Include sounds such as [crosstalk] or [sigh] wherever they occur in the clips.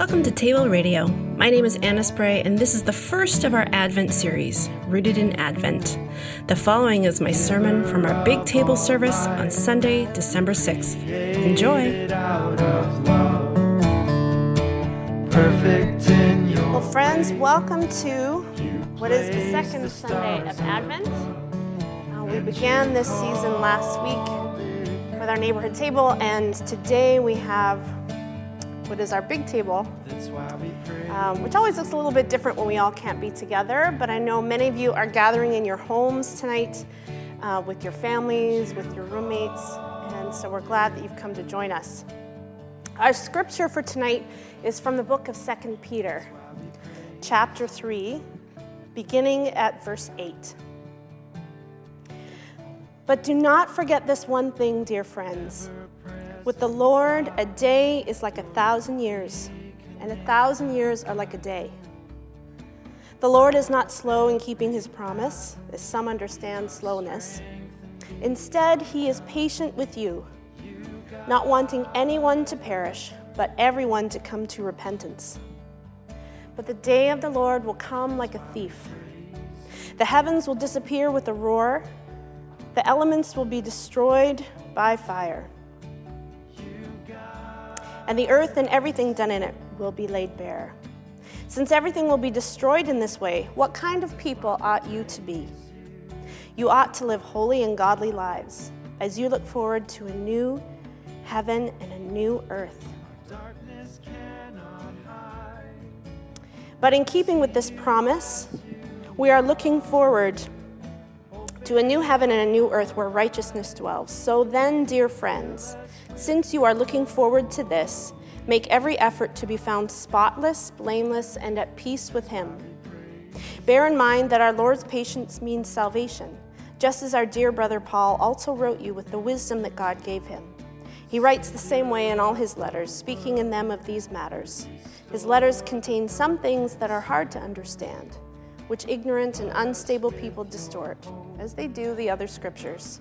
Welcome to Table Radio. My name is Anna Spray, and this is the first of our Advent series, Rooted in Advent. The following is my sermon from our Big Table service on Sunday, December 6th. Enjoy. Well, friends, welcome to what is the second Sunday of Advent. Uh, we began this season last week with our neighborhood table, and today we have what is our big table, um, which always looks a little bit different when we all can't be together. But I know many of you are gathering in your homes tonight uh, with your families, with your roommates, and so we're glad that you've come to join us. Our scripture for tonight is from the book of Second Peter, chapter 3, beginning at verse 8. But do not forget this one thing, dear friends. With the Lord, a day is like a thousand years, and a thousand years are like a day. The Lord is not slow in keeping his promise, as some understand slowness. Instead, he is patient with you, not wanting anyone to perish, but everyone to come to repentance. But the day of the Lord will come like a thief. The heavens will disappear with a roar, the elements will be destroyed by fire and the earth and everything done in it will be laid bare. Since everything will be destroyed in this way, what kind of people ought you to be? You ought to live holy and godly lives as you look forward to a new heaven and a new earth. But in keeping with this promise, we are looking forward to a new heaven and a new earth where righteousness dwells. So then, dear friends, since you are looking forward to this, make every effort to be found spotless, blameless, and at peace with Him. Bear in mind that our Lord's patience means salvation, just as our dear brother Paul also wrote you with the wisdom that God gave him. He writes the same way in all his letters, speaking in them of these matters. His letters contain some things that are hard to understand, which ignorant and unstable people distort, as they do the other scriptures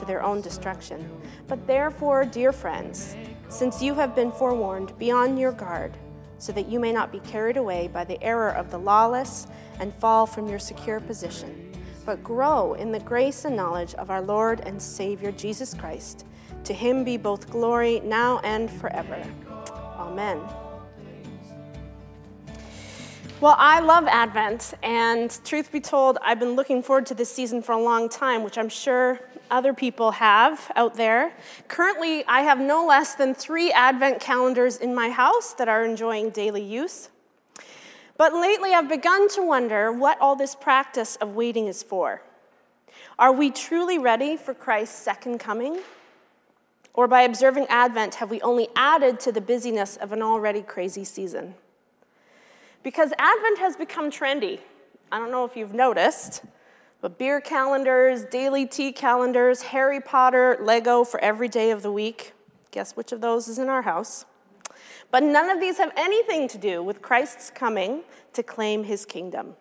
to their own destruction. But therefore, dear friends, since you have been forewarned, be on your guard, so that you may not be carried away by the error of the lawless and fall from your secure position, but grow in the grace and knowledge of our Lord and Savior Jesus Christ. To him be both glory now and forever. Amen. Well, I love Advent, and truth be told, I've been looking forward to this season for a long time, which I'm sure other people have out there. Currently, I have no less than three Advent calendars in my house that are enjoying daily use. But lately, I've begun to wonder what all this practice of waiting is for. Are we truly ready for Christ's second coming? Or by observing Advent, have we only added to the busyness of an already crazy season? Because Advent has become trendy. I don't know if you've noticed, but beer calendars, daily tea calendars, Harry Potter, Lego for every day of the week. Guess which of those is in our house? But none of these have anything to do with Christ's coming to claim his kingdom.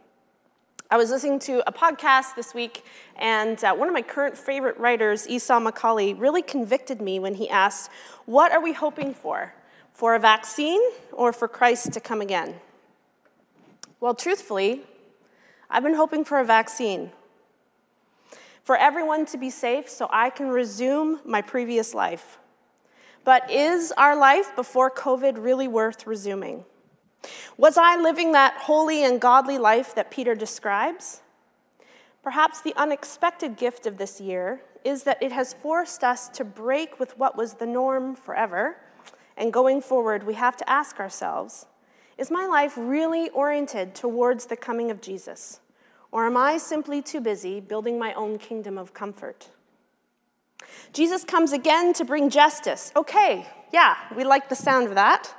I was listening to a podcast this week, and uh, one of my current favorite writers, Esau McCaulley, really convicted me when he asked, What are we hoping for? For a vaccine or for Christ to come again? Well, truthfully, I've been hoping for a vaccine. For everyone to be safe so I can resume my previous life. But is our life before COVID really worth resuming? Was I living that holy and godly life that Peter describes? Perhaps the unexpected gift of this year is that it has forced us to break with what was the norm forever, and going forward, we have to ask ourselves is my life really oriented towards the coming of Jesus? Or am I simply too busy building my own kingdom of comfort? Jesus comes again to bring justice. Okay, yeah, we like the sound of that.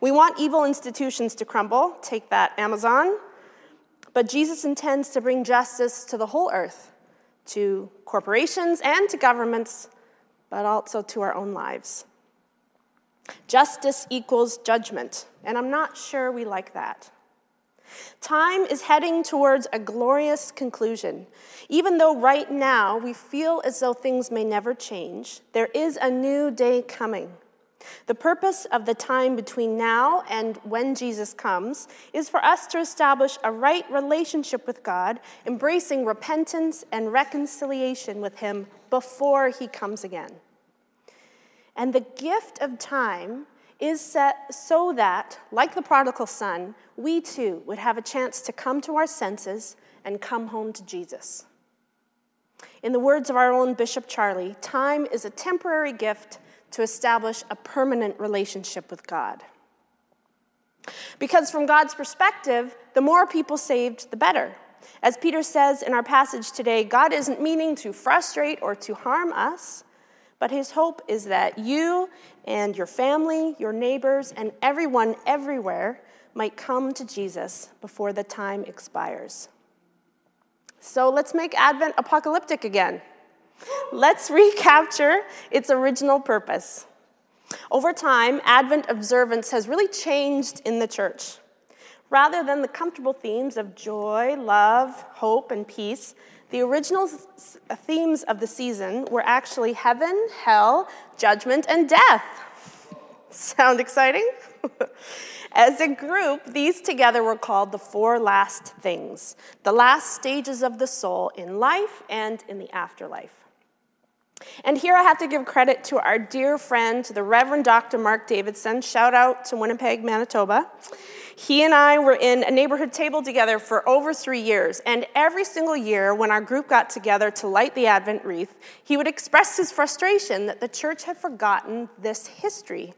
We want evil institutions to crumble. Take that, Amazon. But Jesus intends to bring justice to the whole earth, to corporations and to governments, but also to our own lives. Justice equals judgment, and I'm not sure we like that. Time is heading towards a glorious conclusion. Even though right now we feel as though things may never change, there is a new day coming. The purpose of the time between now and when Jesus comes is for us to establish a right relationship with God, embracing repentance and reconciliation with Him before He comes again. And the gift of time is set so that, like the prodigal son, we too would have a chance to come to our senses and come home to Jesus. In the words of our own Bishop Charlie, time is a temporary gift to establish a permanent relationship with God. Because from God's perspective, the more people saved, the better. As Peter says in our passage today, God isn't meaning to frustrate or to harm us, but his hope is that you and your family, your neighbors, and everyone everywhere might come to Jesus before the time expires. So let's make Advent apocalyptic again. Let's recapture its original purpose. Over time, Advent observance has really changed in the church. Rather than the comfortable themes of joy, love, hope, and peace, the original themes of the season were actually heaven, hell, judgment, and death. Sound exciting? [laughs] As a group, these together were called the four last things, the last stages of the soul in life and in the afterlife. And here I have to give credit to our dear friend, the Reverend Dr. Mark Davidson. Shout out to Winnipeg, Manitoba. He and I were in a neighborhood table together for over three years, and every single year when our group got together to light the Advent wreath, he would express his frustration that the church had forgotten this history.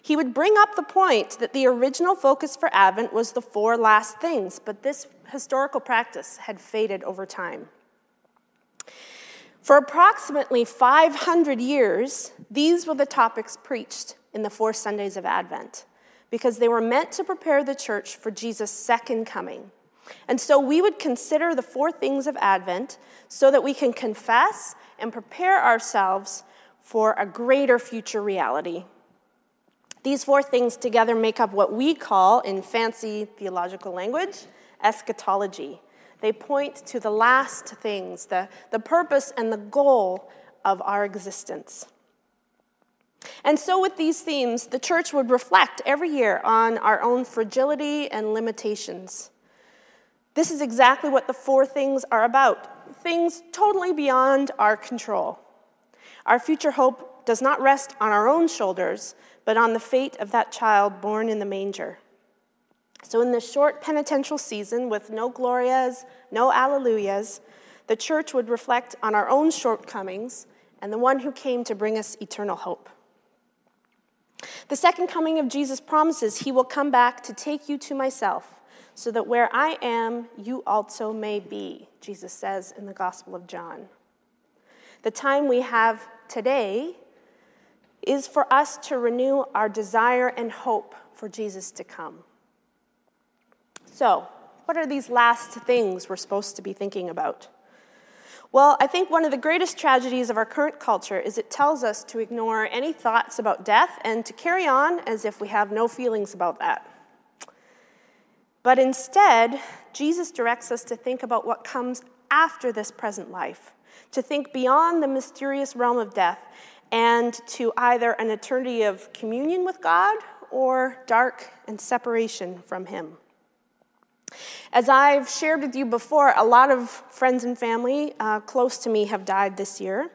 He would bring up the point that the original focus for Advent was the four last things, but this historical practice had faded over time. For approximately 500 years, these were the topics preached in the four Sundays of Advent because they were meant to prepare the church for Jesus' second coming. And so we would consider the four things of Advent so that we can confess and prepare ourselves for a greater future reality. These four things together make up what we call, in fancy theological language, eschatology. They point to the last things, the, the purpose and the goal of our existence. And so, with these themes, the church would reflect every year on our own fragility and limitations. This is exactly what the four things are about things totally beyond our control. Our future hope does not rest on our own shoulders, but on the fate of that child born in the manger. So, in this short penitential season with no glorias, no alleluias, the church would reflect on our own shortcomings and the one who came to bring us eternal hope. The second coming of Jesus promises he will come back to take you to myself, so that where I am, you also may be, Jesus says in the Gospel of John. The time we have today is for us to renew our desire and hope for Jesus to come. So, what are these last things we're supposed to be thinking about? Well, I think one of the greatest tragedies of our current culture is it tells us to ignore any thoughts about death and to carry on as if we have no feelings about that. But instead, Jesus directs us to think about what comes after this present life, to think beyond the mysterious realm of death, and to either an eternity of communion with God or dark and separation from Him. As I've shared with you before, a lot of friends and family uh, close to me have died this year.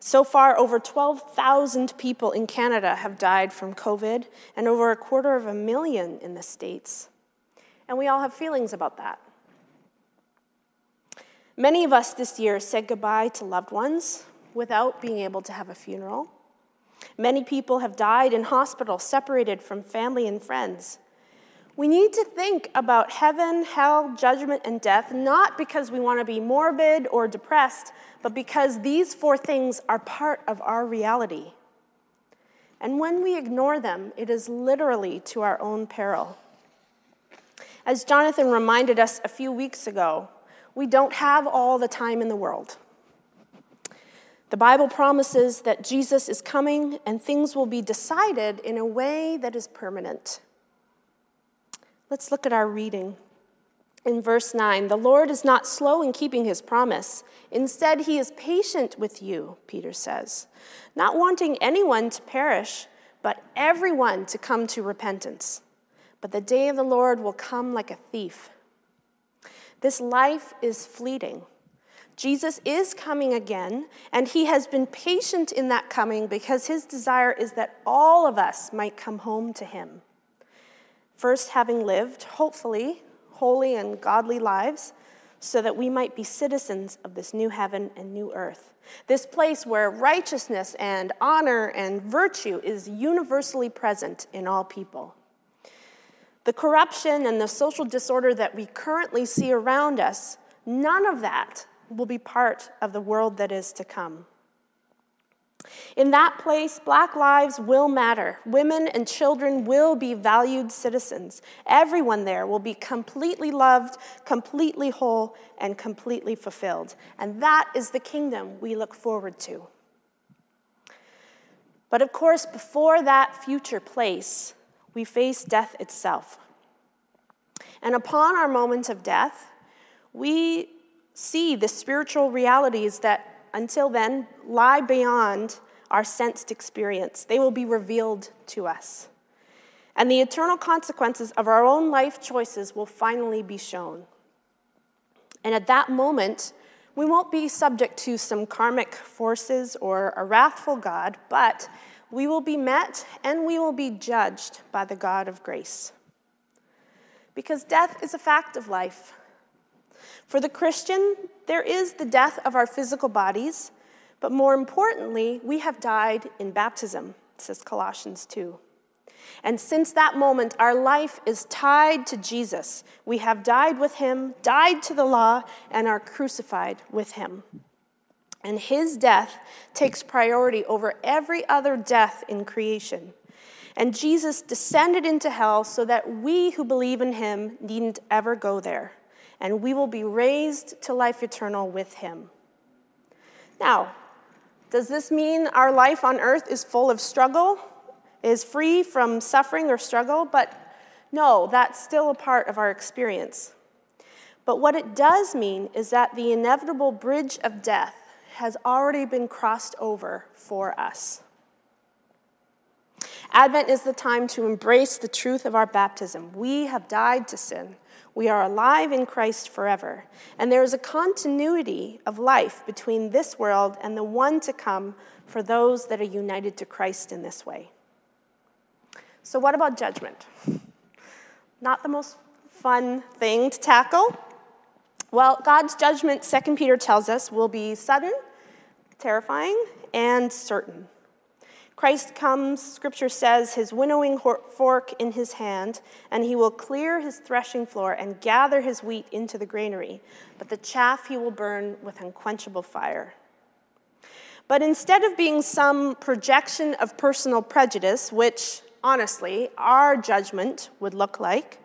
So far, over 12,000 people in Canada have died from COVID, and over a quarter of a million in the States. And we all have feelings about that. Many of us this year said goodbye to loved ones without being able to have a funeral. Many people have died in hospital, separated from family and friends. We need to think about heaven, hell, judgment, and death, not because we want to be morbid or depressed, but because these four things are part of our reality. And when we ignore them, it is literally to our own peril. As Jonathan reminded us a few weeks ago, we don't have all the time in the world. The Bible promises that Jesus is coming and things will be decided in a way that is permanent. Let's look at our reading. in verse 9 the Lord is not slow in keeping his promise. Instead, he is patient with you, Peter says, not wanting anyone to perish, but everyone to come to repentance. But the day of the Lord will come like a thief. This life is fleeting. Jesus is coming again, and he has been patient in that coming because his desire is that all of us might come home to him. First, having lived, hopefully, holy and godly lives, so that we might be citizens of this new heaven and new earth. This place where righteousness and honor and virtue is universally present in all people. The corruption and the social disorder that we currently see around us, none of that will be part of the world that is to come. In that place, black lives will matter. Women and children will be valued citizens. Everyone there will be completely loved, completely whole, and completely fulfilled. And that is the kingdom we look forward to. But of course, before that future place, we face death itself. And upon our moment of death, we see the spiritual realities that until then lie beyond our sensed experience. They will be revealed to us. And the eternal consequences of our own life choices will finally be shown. And at that moment, we won't be subject to some karmic forces or a wrathful God, but we will be met and we will be judged by the God of grace. Because death is a fact of life. For the Christian, there is the death of our physical bodies, but more importantly, we have died in baptism, says Colossians 2. And since that moment, our life is tied to Jesus. We have died with him, died to the law, and are crucified with him. And his death takes priority over every other death in creation. And Jesus descended into hell so that we who believe in him needn't ever go there. And we will be raised to life eternal with him. Now, does this mean our life on earth is full of struggle, is free from suffering or struggle? But no, that's still a part of our experience. But what it does mean is that the inevitable bridge of death has already been crossed over for us. Advent is the time to embrace the truth of our baptism. We have died to sin. We are alive in Christ forever. And there is a continuity of life between this world and the one to come for those that are united to Christ in this way. So, what about judgment? Not the most fun thing to tackle. Well, God's judgment, 2 Peter tells us, will be sudden, terrifying, and certain. Christ comes, scripture says, his winnowing fork in his hand, and he will clear his threshing floor and gather his wheat into the granary, but the chaff he will burn with unquenchable fire. But instead of being some projection of personal prejudice, which, honestly, our judgment would look like,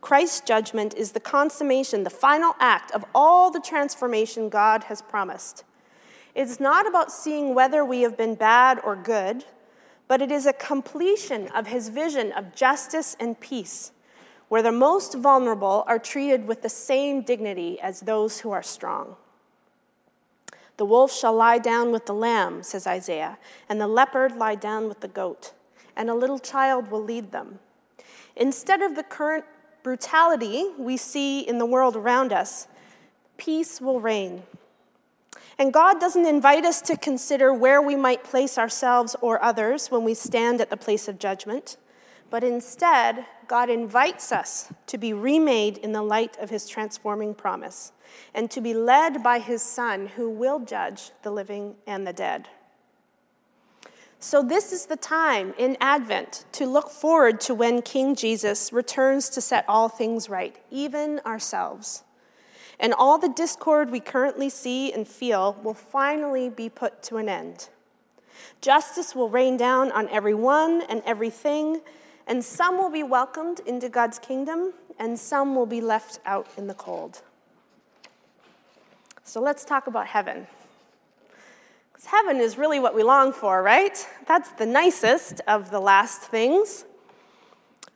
Christ's judgment is the consummation, the final act of all the transformation God has promised. It's not about seeing whether we have been bad or good, but it is a completion of his vision of justice and peace, where the most vulnerable are treated with the same dignity as those who are strong. The wolf shall lie down with the lamb, says Isaiah, and the leopard lie down with the goat, and a little child will lead them. Instead of the current brutality we see in the world around us, peace will reign and God doesn't invite us to consider where we might place ourselves or others when we stand at the place of judgment, but instead, God invites us to be remade in the light of his transforming promise and to be led by his Son who will judge the living and the dead. So, this is the time in Advent to look forward to when King Jesus returns to set all things right, even ourselves and all the discord we currently see and feel will finally be put to an end. Justice will rain down on everyone and everything, and some will be welcomed into God's kingdom, and some will be left out in the cold. So let's talk about heaven. Because heaven is really what we long for, right? That's the nicest of the last things.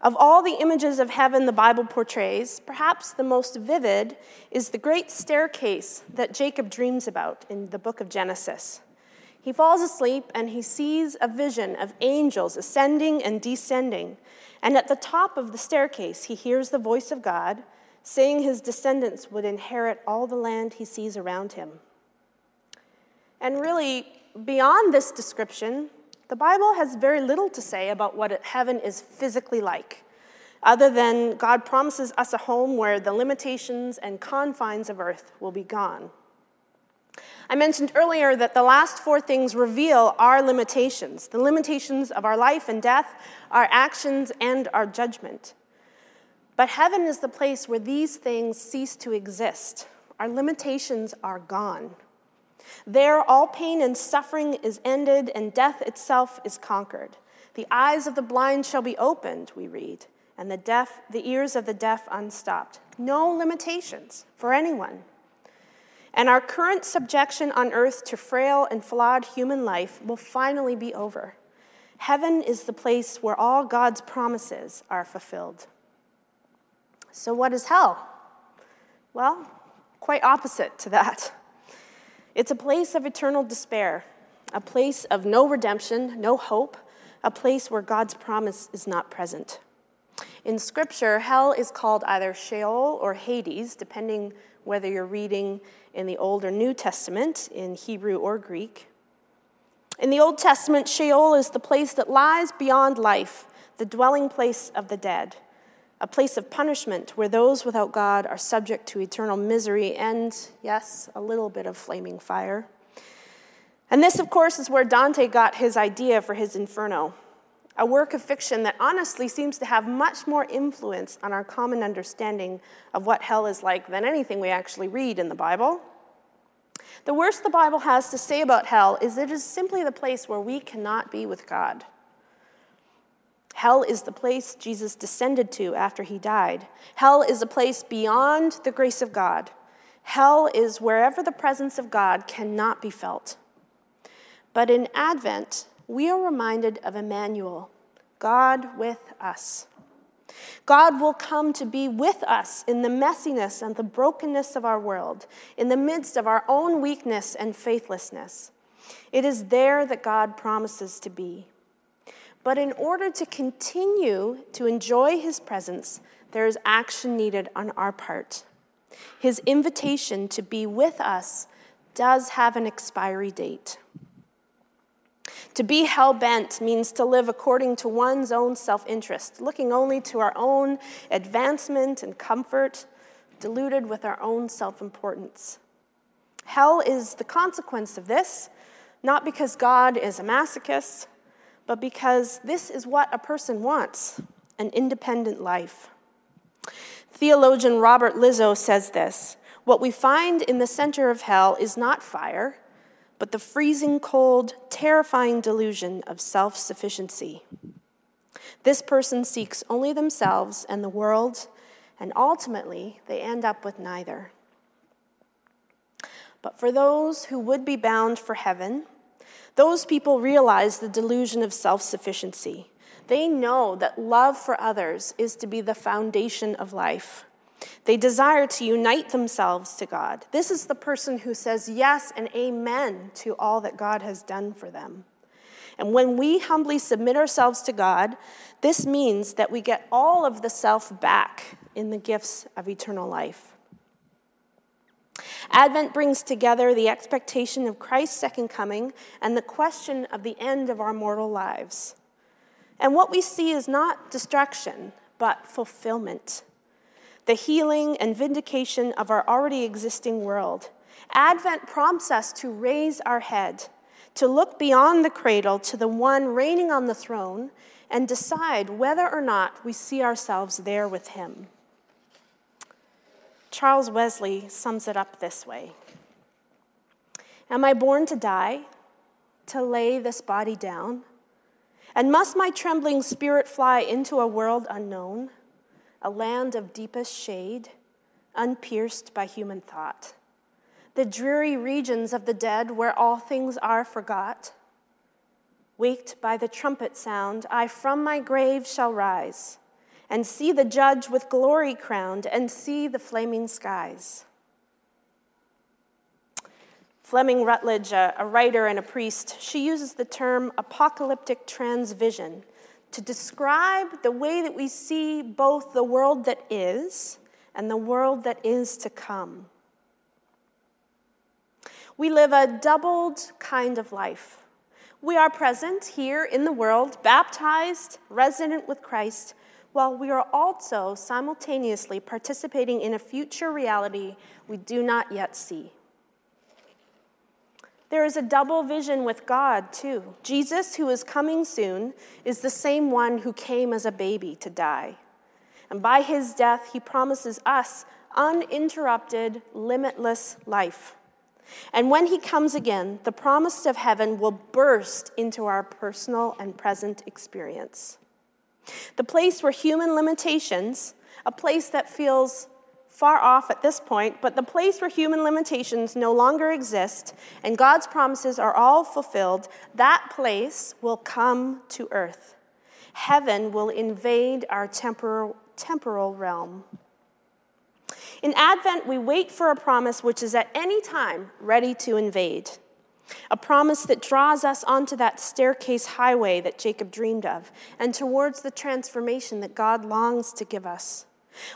Of all the images of heaven the Bible portrays, perhaps the most vivid is the great staircase that Jacob dreams about in the book of Genesis. He falls asleep and he sees a vision of angels ascending and descending. And at the top of the staircase, he hears the voice of God saying his descendants would inherit all the land he sees around him. And really, beyond this description, the Bible has very little to say about what heaven is physically like, other than God promises us a home where the limitations and confines of earth will be gone. I mentioned earlier that the last four things reveal our limitations the limitations of our life and death, our actions, and our judgment. But heaven is the place where these things cease to exist. Our limitations are gone. There, all pain and suffering is ended, and death itself is conquered. The eyes of the blind shall be opened, we read, and the deaf, the ears of the deaf unstopped. No limitations for anyone. And our current subjection on earth to frail and flawed human life will finally be over. Heaven is the place where all God's promises are fulfilled. So, what is hell? Well, quite opposite to that. It's a place of eternal despair, a place of no redemption, no hope, a place where God's promise is not present. In Scripture, hell is called either Sheol or Hades, depending whether you're reading in the Old or New Testament, in Hebrew or Greek. In the Old Testament, Sheol is the place that lies beyond life, the dwelling place of the dead a place of punishment where those without God are subject to eternal misery and, yes, a little bit of flaming fire. And this, of course, is where Dante got his idea for his Inferno, a work of fiction that honestly seems to have much more influence on our common understanding of what hell is like than anything we actually read in the Bible. The worst the Bible has to say about hell is it is simply the place where we cannot be with God. Hell is the place Jesus descended to after he died. Hell is a place beyond the grace of God. Hell is wherever the presence of God cannot be felt. But in Advent, we are reminded of Emmanuel, God with us. God will come to be with us in the messiness and the brokenness of our world, in the midst of our own weakness and faithlessness. It is there that God promises to be. But in order to continue to enjoy his presence, there is action needed on our part. His invitation to be with us does have an expiry date. To be hell bent means to live according to one's own self interest, looking only to our own advancement and comfort, deluded with our own self importance. Hell is the consequence of this, not because God is a masochist, but because this is what a person wants an independent life. Theologian Robert Lizzo says this What we find in the center of hell is not fire, but the freezing cold, terrifying delusion of self sufficiency. This person seeks only themselves and the world, and ultimately they end up with neither. But for those who would be bound for heaven, those people realize the delusion of self sufficiency. They know that love for others is to be the foundation of life. They desire to unite themselves to God. This is the person who says yes and amen to all that God has done for them. And when we humbly submit ourselves to God, this means that we get all of the self back in the gifts of eternal life. Advent brings together the expectation of Christ's second coming and the question of the end of our mortal lives. And what we see is not destruction, but fulfillment. The healing and vindication of our already existing world. Advent prompts us to raise our head, to look beyond the cradle to the one reigning on the throne, and decide whether or not we see ourselves there with him. Charles Wesley sums it up this way Am I born to die, to lay this body down? And must my trembling spirit fly into a world unknown, a land of deepest shade, unpierced by human thought? The dreary regions of the dead where all things are forgot? Waked by the trumpet sound, I from my grave shall rise and see the judge with glory crowned, and see the flaming skies. Fleming Rutledge, a, a, writer and a priest, she uses the term apocalyptic transvision to describe the way that we see both the world that is and the world that is to come. We live a doubled kind of life. We are present here in the world, baptized, resident with Christ, while we are also simultaneously participating in a future reality we do not yet see. There is a double vision with God, too. Jesus, who is coming soon, is the same one who came as a baby to die. And by his death, he promises us uninterrupted, limitless life. And when he comes again, the promise of heaven will burst into our personal and present experience. The place where human limitations, a place that feels far off at this point, but the place where human limitations no longer exist and God's promises are all fulfilled, that place will come to earth. Heaven will invade our temporal, temporal realm. In Advent, we wait for a promise which is at any time ready to invade. A promise that draws us onto that staircase highway that Jacob dreamed of and towards the transformation that God longs to give us.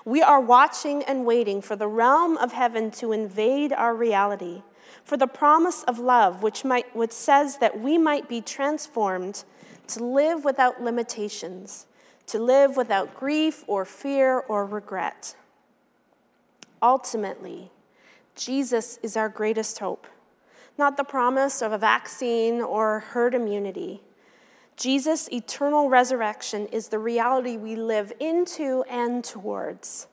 We are watching and waiting for the realm of heaven to invade our reality, for the promise of love, which, might, which says that we might be transformed to live without limitations, to live without grief or fear or regret. Ultimately, Jesus is our greatest hope not the promise of a vaccine or herd immunity. Jesus' eternal resurrection is the reality we live into and towards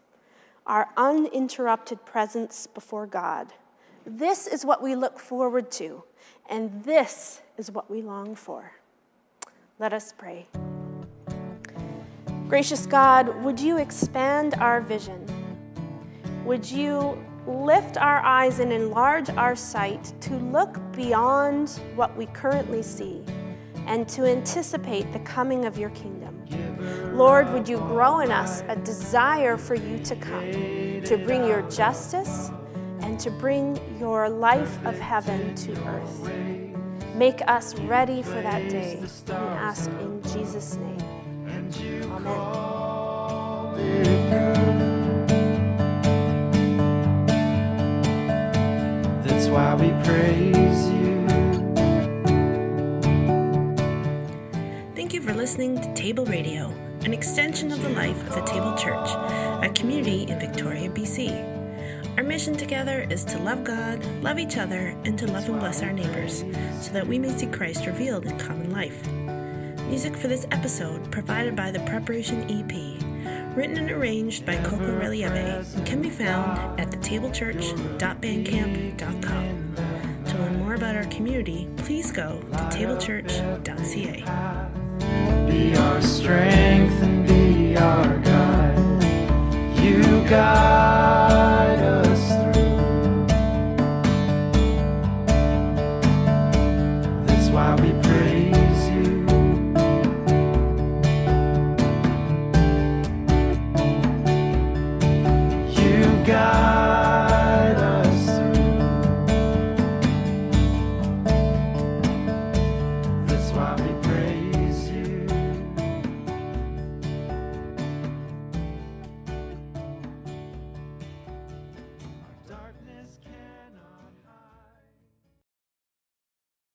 our uninterrupted presence before God. This is what we look forward to, and this is what we long for. Let us pray. Gracious God, would you expand our vision? Would you lift our eyes and enlarge our sight to look beyond what we currently see and to anticipate the coming of your kingdom. Lord, would you grow in us a desire for you to come, to bring your justice and to bring your life of heaven to earth. Make us ready for that day. We ask in Jesus' name. Amen. Why we praise you. Thank you for listening to Table Radio, an extension of the life of the Table Church, a community in Victoria, BC. Our mission together is to love God, love each other, and to love and bless our neighbors so that we may see Christ revealed in common life. Music for this episode provided by the Preparation EP written and arranged by Coco Relieve, can be found at thetablechurch.bandcamp.com. To learn more about our community, please go to tablechurch.ca. Be our strength and be our God. You God.